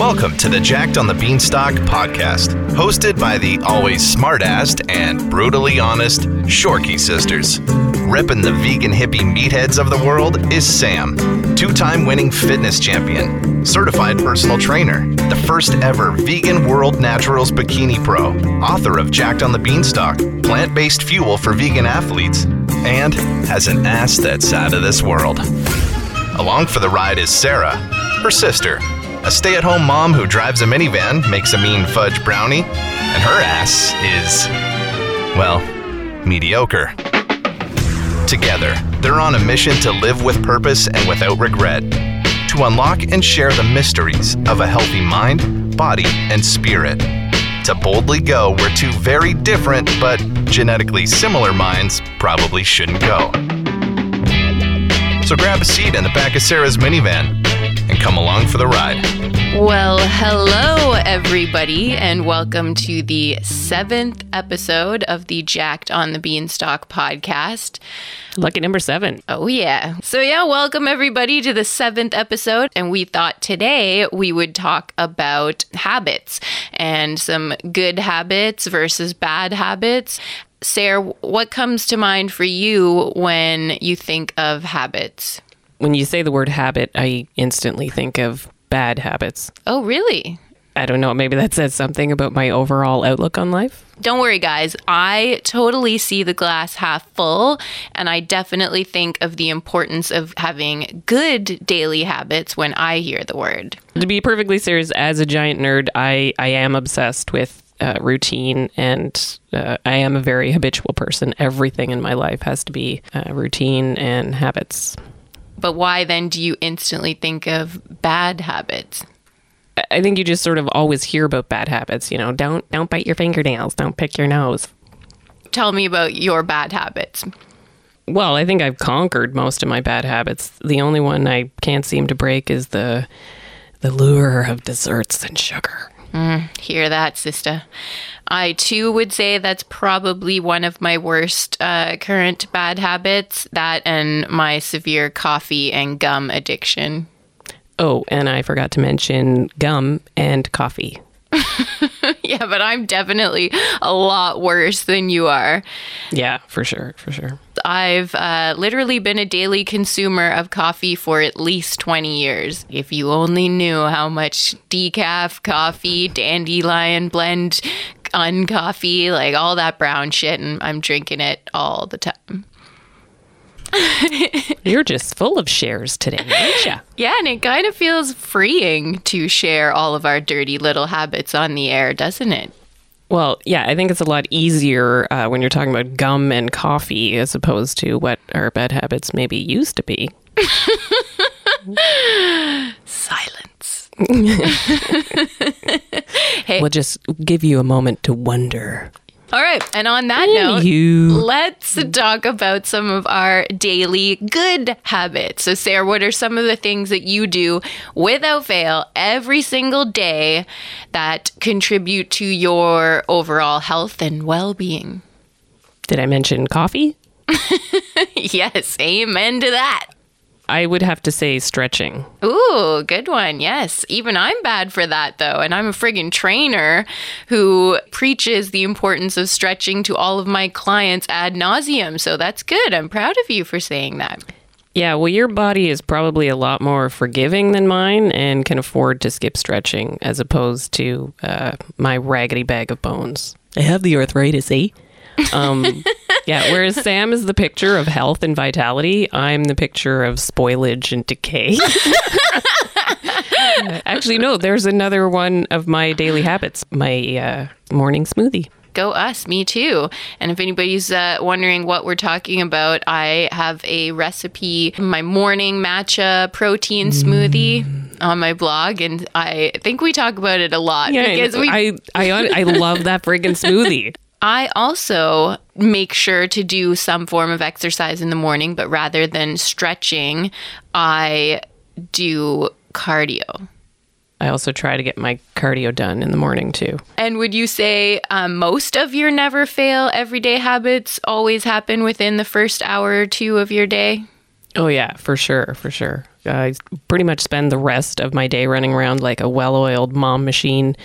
Welcome to the Jacked on the Beanstalk podcast, hosted by the always smart-assed and brutally honest Shorkey sisters. Repping the vegan hippie meatheads of the world is Sam, two-time winning fitness champion, certified personal trainer, the first ever vegan world naturals bikini pro, author of Jacked on the Beanstalk, plant-based fuel for vegan athletes, and has an ass that's out of this world. Along for the ride is Sarah, her sister, a stay at home mom who drives a minivan, makes a mean fudge brownie, and her ass is, well, mediocre. Together, they're on a mission to live with purpose and without regret, to unlock and share the mysteries of a healthy mind, body, and spirit, to boldly go where two very different but genetically similar minds probably shouldn't go. So grab a seat in the back of Sarah's minivan come along for the ride. Well, hello, everybody, and welcome to the seventh episode of the Jacked on the Beanstalk podcast. Lucky number seven. Oh, yeah. So, yeah, welcome everybody to the seventh episode. And we thought today we would talk about habits and some good habits versus bad habits. Sarah, what comes to mind for you when you think of habits? When you say the word habit, I instantly think of bad habits. Oh, really? I don't know. Maybe that says something about my overall outlook on life. Don't worry, guys. I totally see the glass half full, and I definitely think of the importance of having good daily habits when I hear the word. To be perfectly serious, as a giant nerd, I, I am obsessed with uh, routine and uh, I am a very habitual person. Everything in my life has to be uh, routine and habits. But why then do you instantly think of bad habits? I think you just sort of always hear about bad habits. You know, don't don't bite your fingernails, don't pick your nose. Tell me about your bad habits. Well, I think I've conquered most of my bad habits. The only one I can't seem to break is the the lure of desserts and sugar. Mm, hear that, sister. I too would say that's probably one of my worst uh, current bad habits. That and my severe coffee and gum addiction. Oh, and I forgot to mention gum and coffee. yeah, but I'm definitely a lot worse than you are. Yeah, for sure, for sure. I've uh, literally been a daily consumer of coffee for at least 20 years. If you only knew how much decaf coffee, dandelion blend, uncoffee, like all that brown shit, and I'm drinking it all the time. You're just full of shares today, aren't you? Yeah, and it kind of feels freeing to share all of our dirty little habits on the air, doesn't it? Well, yeah, I think it's a lot easier uh, when you're talking about gum and coffee as opposed to what our bad habits maybe used to be. Silence. hey. We'll just give you a moment to wonder. All right. And on that note, let's talk about some of our daily good habits. So, Sarah, what are some of the things that you do without fail every single day that contribute to your overall health and well being? Did I mention coffee? yes. Amen to that. I would have to say stretching. Ooh, good one. Yes. Even I'm bad for that, though. And I'm a friggin' trainer who preaches the importance of stretching to all of my clients ad nauseum. So that's good. I'm proud of you for saying that. Yeah, well, your body is probably a lot more forgiving than mine and can afford to skip stretching as opposed to uh, my raggedy bag of bones. I have the arthritis, eh? Um, yeah, whereas Sam is the picture of health and vitality, I'm the picture of spoilage and decay. Actually, no, there's another one of my daily habits my uh, morning smoothie. Go us, me too. And if anybody's uh, wondering what we're talking about, I have a recipe, my morning matcha protein smoothie mm. on my blog, and I think we talk about it a lot yeah, because we. I I I love that friggin' smoothie. I also make sure to do some form of exercise in the morning, but rather than stretching, I do cardio. I also try to get my cardio done in the morning too. And would you say um, most of your never fail everyday habits always happen within the first hour or two of your day? Oh, yeah, for sure, for sure. I pretty much spend the rest of my day running around like a well oiled mom machine,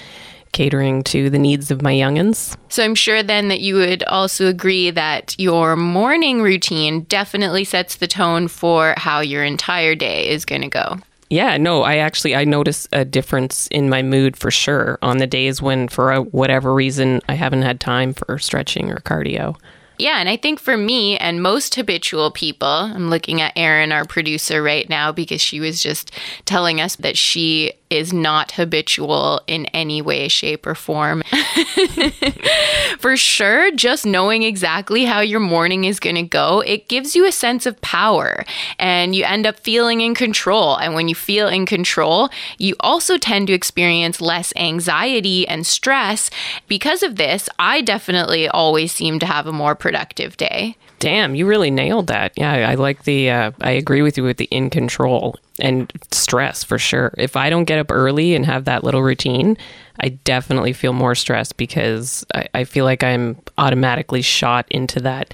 catering to the needs of my youngins. So I'm sure then that you would also agree that your morning routine definitely sets the tone for how your entire day is going to go. Yeah, no, I actually I notice a difference in my mood for sure on the days when for whatever reason I haven't had time for stretching or cardio. Yeah, and I think for me and most habitual people, I'm looking at Erin, our producer, right now because she was just telling us that she is not habitual in any way, shape, or form. For sure, just knowing exactly how your morning is going to go, it gives you a sense of power and you end up feeling in control. And when you feel in control, you also tend to experience less anxiety and stress. Because of this, I definitely always seem to have a more productive day. Damn, you really nailed that. Yeah, I like the, uh, I agree with you with the in control and stress for sure. If I don't get up early and have that little routine, I definitely feel more stressed because I, I feel like I'm automatically shot into that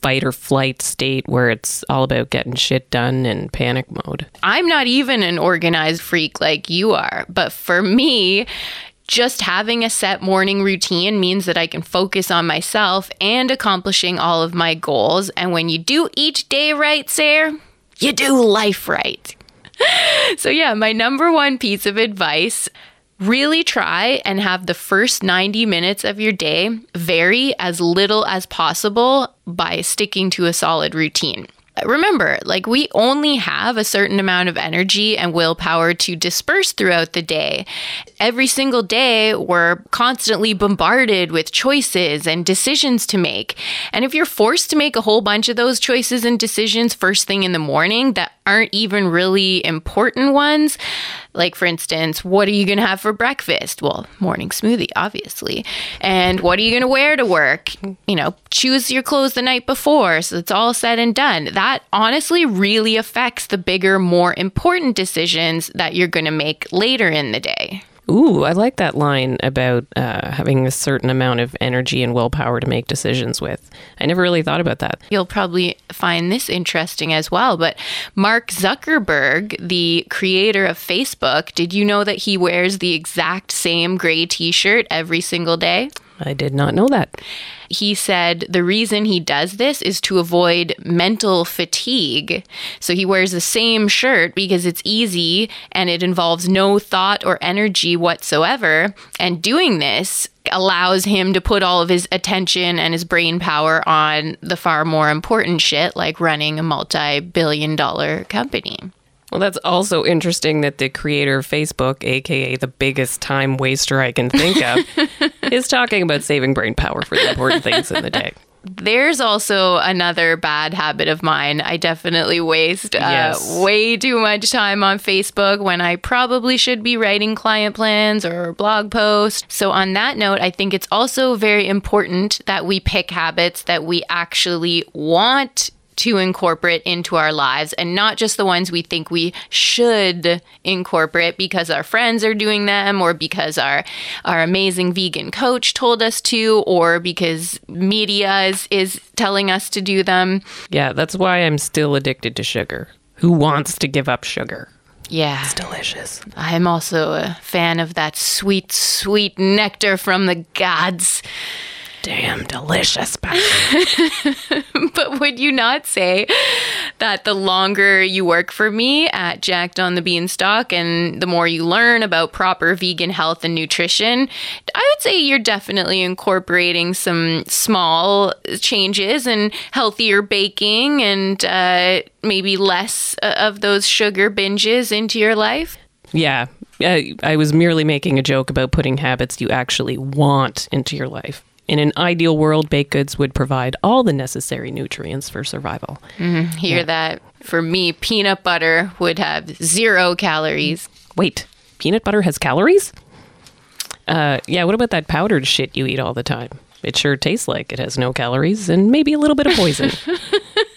fight or flight state where it's all about getting shit done and panic mode. I'm not even an organized freak like you are, but for me, just having a set morning routine means that I can focus on myself and accomplishing all of my goals. And when you do each day right, Sarah, you do life right. so, yeah, my number one piece of advice really try and have the first 90 minutes of your day vary as little as possible by sticking to a solid routine remember, like we only have a certain amount of energy and willpower to disperse throughout the day. Every single day, we're constantly bombarded with choices and decisions to make. And if you're forced to make a whole bunch of those choices and decisions first thing in the morning that aren't even really important ones, like, for instance, what are you going to have for breakfast? Well, morning smoothie, obviously. And what are you going to wear to work? You know, choose your clothes the night before so it's all said and done. That honestly really affects the bigger, more important decisions that you're going to make later in the day. Ooh, I like that line about uh, having a certain amount of energy and willpower to make decisions with. I never really thought about that. You'll probably find this interesting as well. But Mark Zuckerberg, the creator of Facebook, did you know that he wears the exact same gray t shirt every single day? I did not know that. He said the reason he does this is to avoid mental fatigue. So he wears the same shirt because it's easy and it involves no thought or energy whatsoever. And doing this allows him to put all of his attention and his brain power on the far more important shit like running a multi billion dollar company. Well, that's also interesting that the creator of Facebook, aka the biggest time waster I can think of, is talking about saving brain power for the important things in the day. There's also another bad habit of mine. I definitely waste uh, Yes. way too much time on Facebook when I probably should be writing client plans or blog posts. So, on that note, I think it's also very important that we pick habits that we actually want to incorporate into our lives and not just the ones we think we should incorporate because our friends are doing them or because our our amazing vegan coach told us to or because media is, is telling us to do them. Yeah, that's why I'm still addicted to sugar. Who wants to give up sugar? Yeah. It's delicious. I'm also a fan of that sweet, sweet nectar from the gods. Damn delicious. But would you not say that the longer you work for me at Jacked on the Beanstalk and the more you learn about proper vegan health and nutrition, I would say you're definitely incorporating some small changes and healthier baking and uh, maybe less uh, of those sugar binges into your life? Yeah, I, I was merely making a joke about putting habits you actually want into your life. In an ideal world, baked goods would provide all the necessary nutrients for survival. Hear that? For me, peanut butter would have zero calories. Wait, peanut butter has calories? Uh, yeah, what about that powdered shit you eat all the time? It sure tastes like it has no calories and maybe a little bit of poison.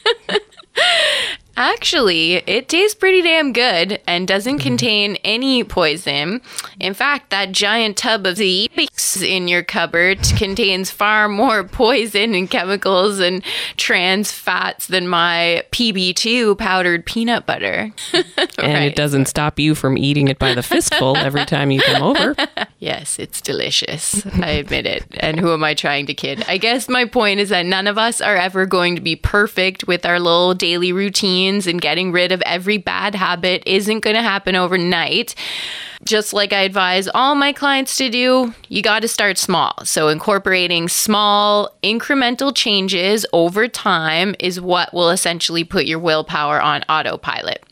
Actually, it tastes pretty damn good and doesn't mm-hmm. contain any poison. In fact, that giant tub of the in your cupboard contains far more poison and chemicals and trans fats than my PB2 powdered peanut butter. And Right. it doesn't stop you from eating it by the fistful every time you come over. Yes, it's delicious. I admit it. And who am I trying to kid? I guess my point is that none of us are ever going to be perfect with our little daily routines, and getting rid of every bad habit isn't going to happen overnight. Just like I advise all my clients to do, you got to start small. So, incorporating small, incremental changes over time is what will essentially put your willpower on autopilot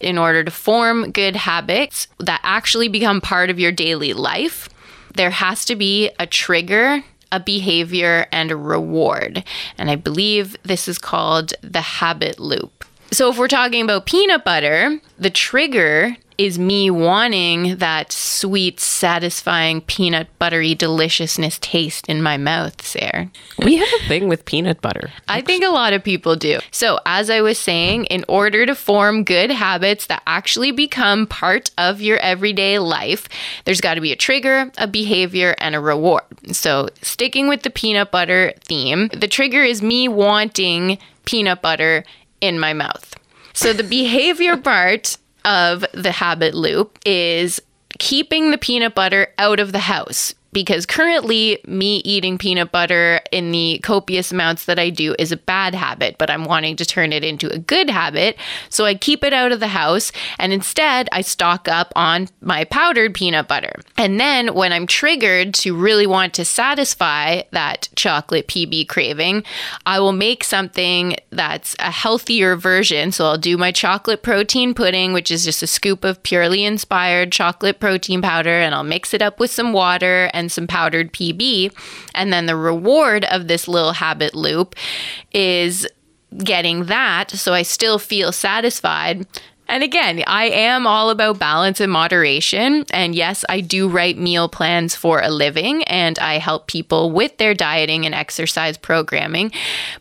in order to form good habits that actually become part of your daily life, there has to be a trigger, a behavior, and a reward. And I believe this is called the habit loop. So, if we're talking about peanut butter, the trigger is me wanting that sweet, satisfying, peanut buttery deliciousness taste in my mouth, Sarah. We have a thing with peanut butter. I think a lot of people do. So, as I was saying, in order to form good habits that actually become part of your everyday life, there's got to be a trigger, a behavior, and a reward. So, sticking with the peanut butter theme, the trigger is me wanting peanut butter in my mouth. So, the behavior part of the habit loop is keeping the peanut butter out of the house because currently me eating peanut butter in the copious amounts that I do is a bad habit, but I'm wanting to turn it into a good habit. So I keep it out of the house and instead I stock up on my powdered peanut butter. And then when I'm triggered to really want to satisfy that chocolate PB craving, I will make something that's a healthier version. So I'll do my chocolate protein pudding, which is just a scoop of purely inspired chocolate protein powder, and I'll mix it up with some water and some powdered PB. And then the reward of this little habit loop is getting that so I still feel satisfied. And again, I am all about balance and moderation. And yes, I do write meal plans for a living and I help people with their dieting and exercise programming.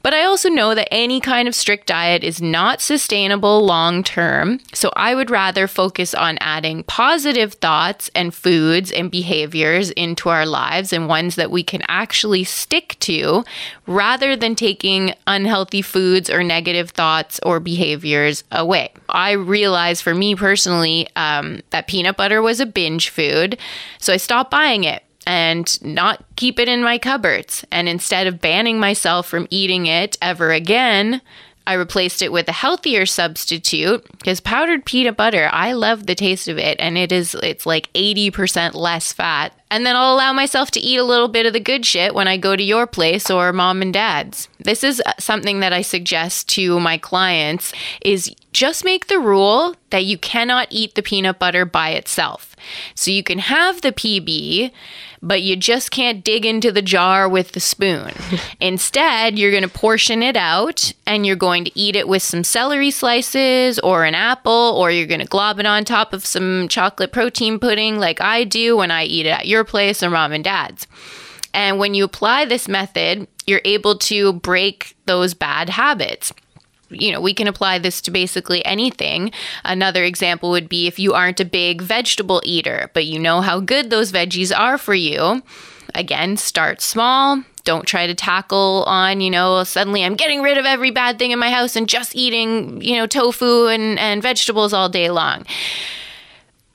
But I also know that any kind of strict diet is not sustainable long term. So I would rather focus on adding positive thoughts and foods and behaviors into our lives and ones that we can actually stick to rather than taking unhealthy foods or negative thoughts or behaviors away. I realized for me personally um, that peanut butter was a binge food, so I stopped buying it and not keep it in my cupboards. And instead of banning myself from eating it ever again, I replaced it with a healthier substitute because powdered peanut butter, I love the taste of it and it is it's like 80% less fat. And then I'll allow myself to eat a little bit of the good shit when I go to your place or mom and dad's. This is uh, something that I suggest to my clients is just make the rule that you cannot eat the peanut butter by itself. So you can have the PB, but you just can't dig into the jar with the spoon. Instead, you're going to portion it out and you're going to eat it with some celery slices or an apple, or you're going to glob it on top of some chocolate protein pudding like I do when I eat it at your place or mom and dad's. And when you apply this method, you're able to break those bad habits you know, we can apply this to basically anything. Another example would be if you aren't a big vegetable eater, but you know how good those veggies are for you. Again, start small. Don't try to tackle on, you know, suddenly I'm getting rid of every bad thing in my house and just eating, you know, tofu and, and vegetables all day long.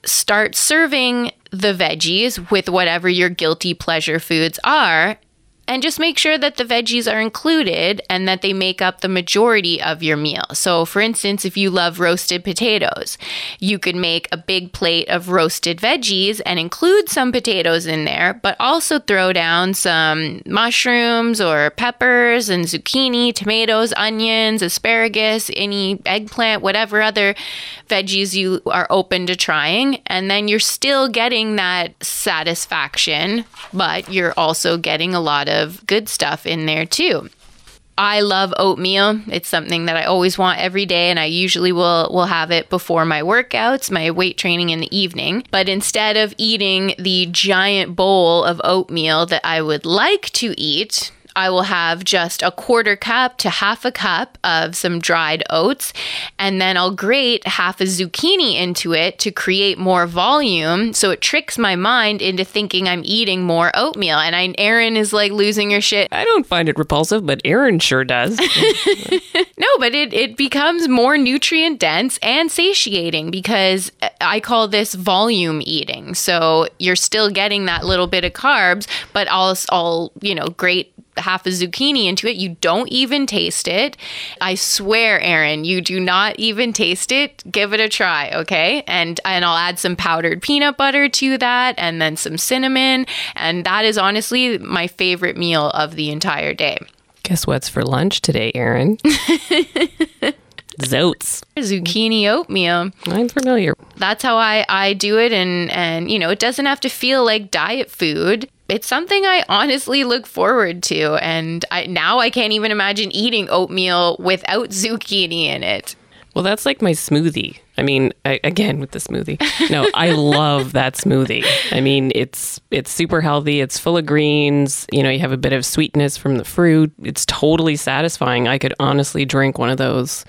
Start serving the veggies with whatever your guilty pleasure foods are and just make sure that the veggies are included and that they make up the majority of your meal. So, for instance, if you love roasted potatoes, you could make a big plate of roasted veggies and include some potatoes in there, but also throw down some mushrooms or peppers and zucchini, tomatoes, onions, asparagus, any eggplant, whatever other veggies you are open to trying. And then you're still getting that satisfaction, but you're also getting a lot of good stuff in there too. I love oatmeal. It's something that I always want every day and I usually will will have it before my workouts, my weight training in the evening. But instead of eating the giant bowl of oatmeal that I would like to eat, I will have just a quarter cup to half a cup of some dried oats, and then I'll grate half a zucchini into it to create more volume. So it tricks my mind into thinking I'm eating more oatmeal. And I, Erin is like losing your shit. I don't find it repulsive, but Erin sure does. No, but it, it becomes more nutrient dense and satiating because I call this volume eating. So you're still getting that little bit of carbs, but I'll, I'll you know, grate half a zucchini into it. You don't even taste it. I swear, Erin, you do not even taste it. Give it a try, okay? And and I'll add some powdered peanut butter to that and then some cinnamon, and that is honestly my favorite meal of the entire day. Guess what's for lunch today, Erin? Zoats. Zucchini oatmeal. I'm familiar. that's how I, I do it and and you know it doesn't have to feel like diet food it's something i honestly look forward to and I, now i can't even imagine eating oatmeal without zucchini in it Well, that's like my smoothie. I mean, I, again with the smoothie. No, I love that smoothie. I mean, it's it's super healthy. It's full of greens. You know, you have a bit of sweetness from the fruit. It's totally satisfying. I could honestly drink one of those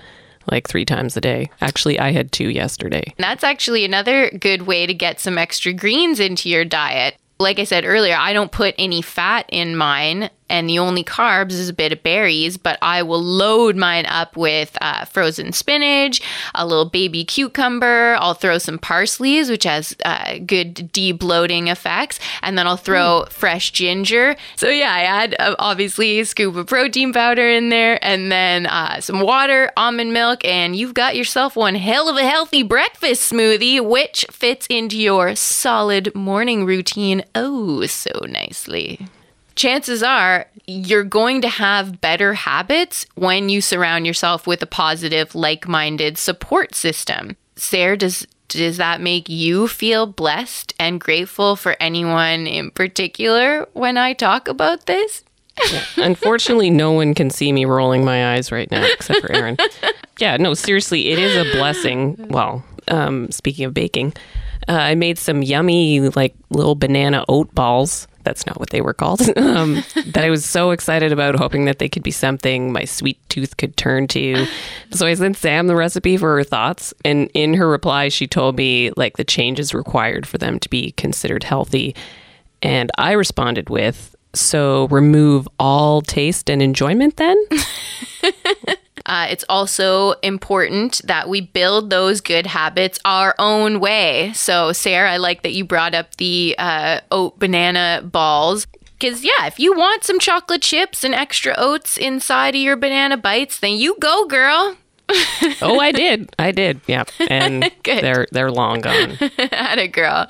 like three times a day. Actually, I had two yesterday. That's actually another good way to get some extra greens into your diet like i said earlier i don't put any fat in mine and the only carbs is a bit of berries, but I will load mine up with uh, frozen spinach, a little baby cucumber. I'll throw some parsley, which has uh, good de-bloating effects, and then I'll throw fresh ginger. So yeah, I add uh, obviously a scoop of protein powder in there, and then uh, some water, almond milk, and you've got yourself one hell of a healthy breakfast smoothie, which fits into your solid morning routine oh so nicely chances are you're going to have better habits when you surround yourself with a positive, like minded support system. Sarah, does does that make you feel blessed and grateful for anyone in particular when I talk about this? Unfortunately, no one can see me rolling my eyes right now except for Erin. Yeah, no, seriously, it is a blessing. Well, um, speaking of baking, uh, I made some yummy, like little banana oat balls. That's not what they were called. um, that I was so excited about, hoping that they could be something my sweet tooth could turn to. So I sent Sam the recipe for her thoughts. And in her reply, she told me like the changes required for them to be considered healthy. And I responded with, so remove all taste and enjoyment then? Uh, it's also important that we build those good habits our own way. So, Sarah, I like that you brought up the uh, oat banana balls. Because, yeah, if you want some chocolate chips and extra oats inside of your banana bites, then you go, girl. oh, I did. I did. Yeah. And they're they're long gone. At a girl.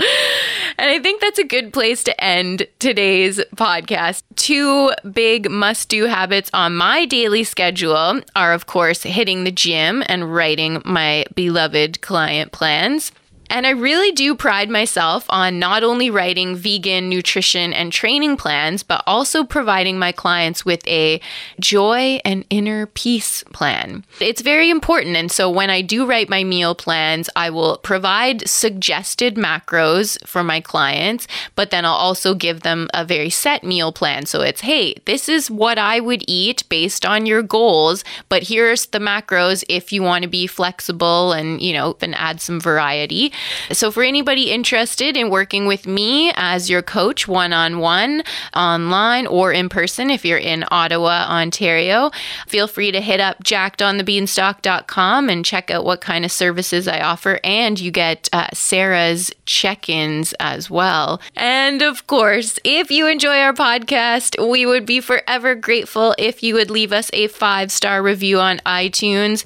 And I think that's a good place to end today's podcast. Two big must do habits on my daily schedule are, of course, hitting the gym and writing my beloved client plans. And I really do pride myself on not only writing vegan nutrition and training plans, but also providing my clients with a joy and inner peace plan. It's very important. And so when I do write my meal plans, I will provide suggested macros for my clients, but then I'll also give them a very set meal plan. So it's, hey, this is what I would eat based on your goals, but here's the macros if you want to be flexible and, you know, and add some variety. So, for anybody interested in working with me as your coach one on one, online or in person, if you're in Ottawa, Ontario, feel free to hit up jackedonthebeanstalk.com and check out what kind of services I offer. And you get uh, Sarah's check ins as well. And of course, if you enjoy our podcast, we would be forever grateful if you would leave us a five star review on iTunes.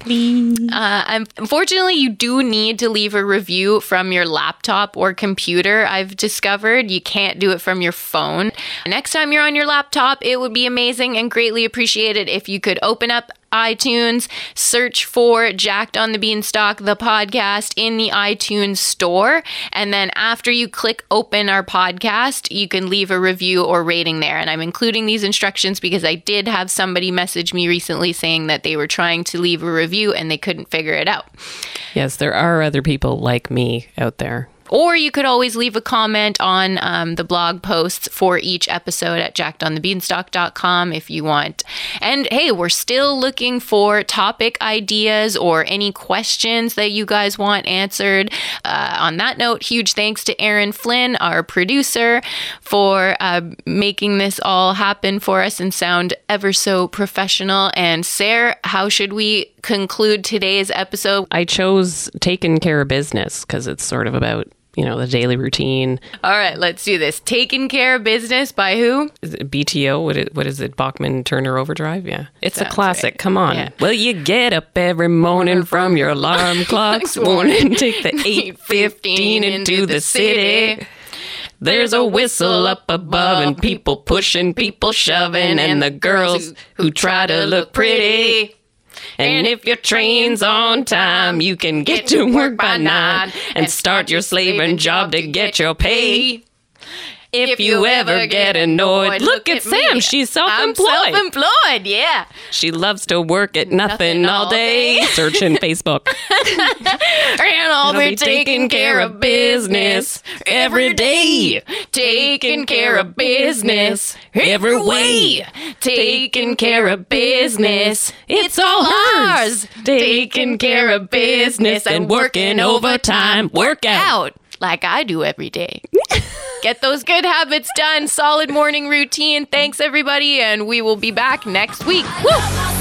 Uh, unfortunately, you do need to leave a review from your laptop or computer. I've discovered you can't do it from your phone. Next time you're on your laptop, it would be amazing and greatly appreciated if you could open up iTunes, search for Jacked on the Beanstalk, the podcast in the iTunes store. And then after you click open our podcast, you can leave a review or rating there. And I'm including these instructions because I did have somebody message me recently saying that they were trying to leave a review and they couldn't figure it out. yes, there are other people like me out there. Or you could always leave a comment on um, the blog posts for each episode at jackedonthebeanstalk.com if you want. And hey, we're still looking for topic ideas or any questions that you guys want answered. Uh, on that note, huge thanks to Erin Flynn, our producer, for uh, making this all happen for us and sound ever so professional. And Sarah, how should we conclude today's episode? I chose taking care of business because it's sort of about you know the daily routine. All right, let's do this. Taking care of business by who? Is it BTO? What is, what is it? Bachman Turner Overdrive? Yeah, it's Sounds a classic. right. Come on. Yeah. Well, you get up every morning from your alarm clock's warning. Take the eight fifteen into the city. There's a whistle up above and people pushing, people shoving, and the girls who try to look pretty. And if your train's on time, you can get to work by nine and start your slaving job to get your pay. If you ever get annoyed, look at Sam. She's I'm self-employed. self-employed, yeah. She loves to work at nothing, Nothing all day. Searching Facebook. And I'll I'll be taking care of business every day. Taking care of business every way. Taking care of business. It's all ours. Taking care of business and working overtime. Work out like I do every day. Get those good habits done. Solid morning routine. Thanks, everybody. And we will be back next week. Woo!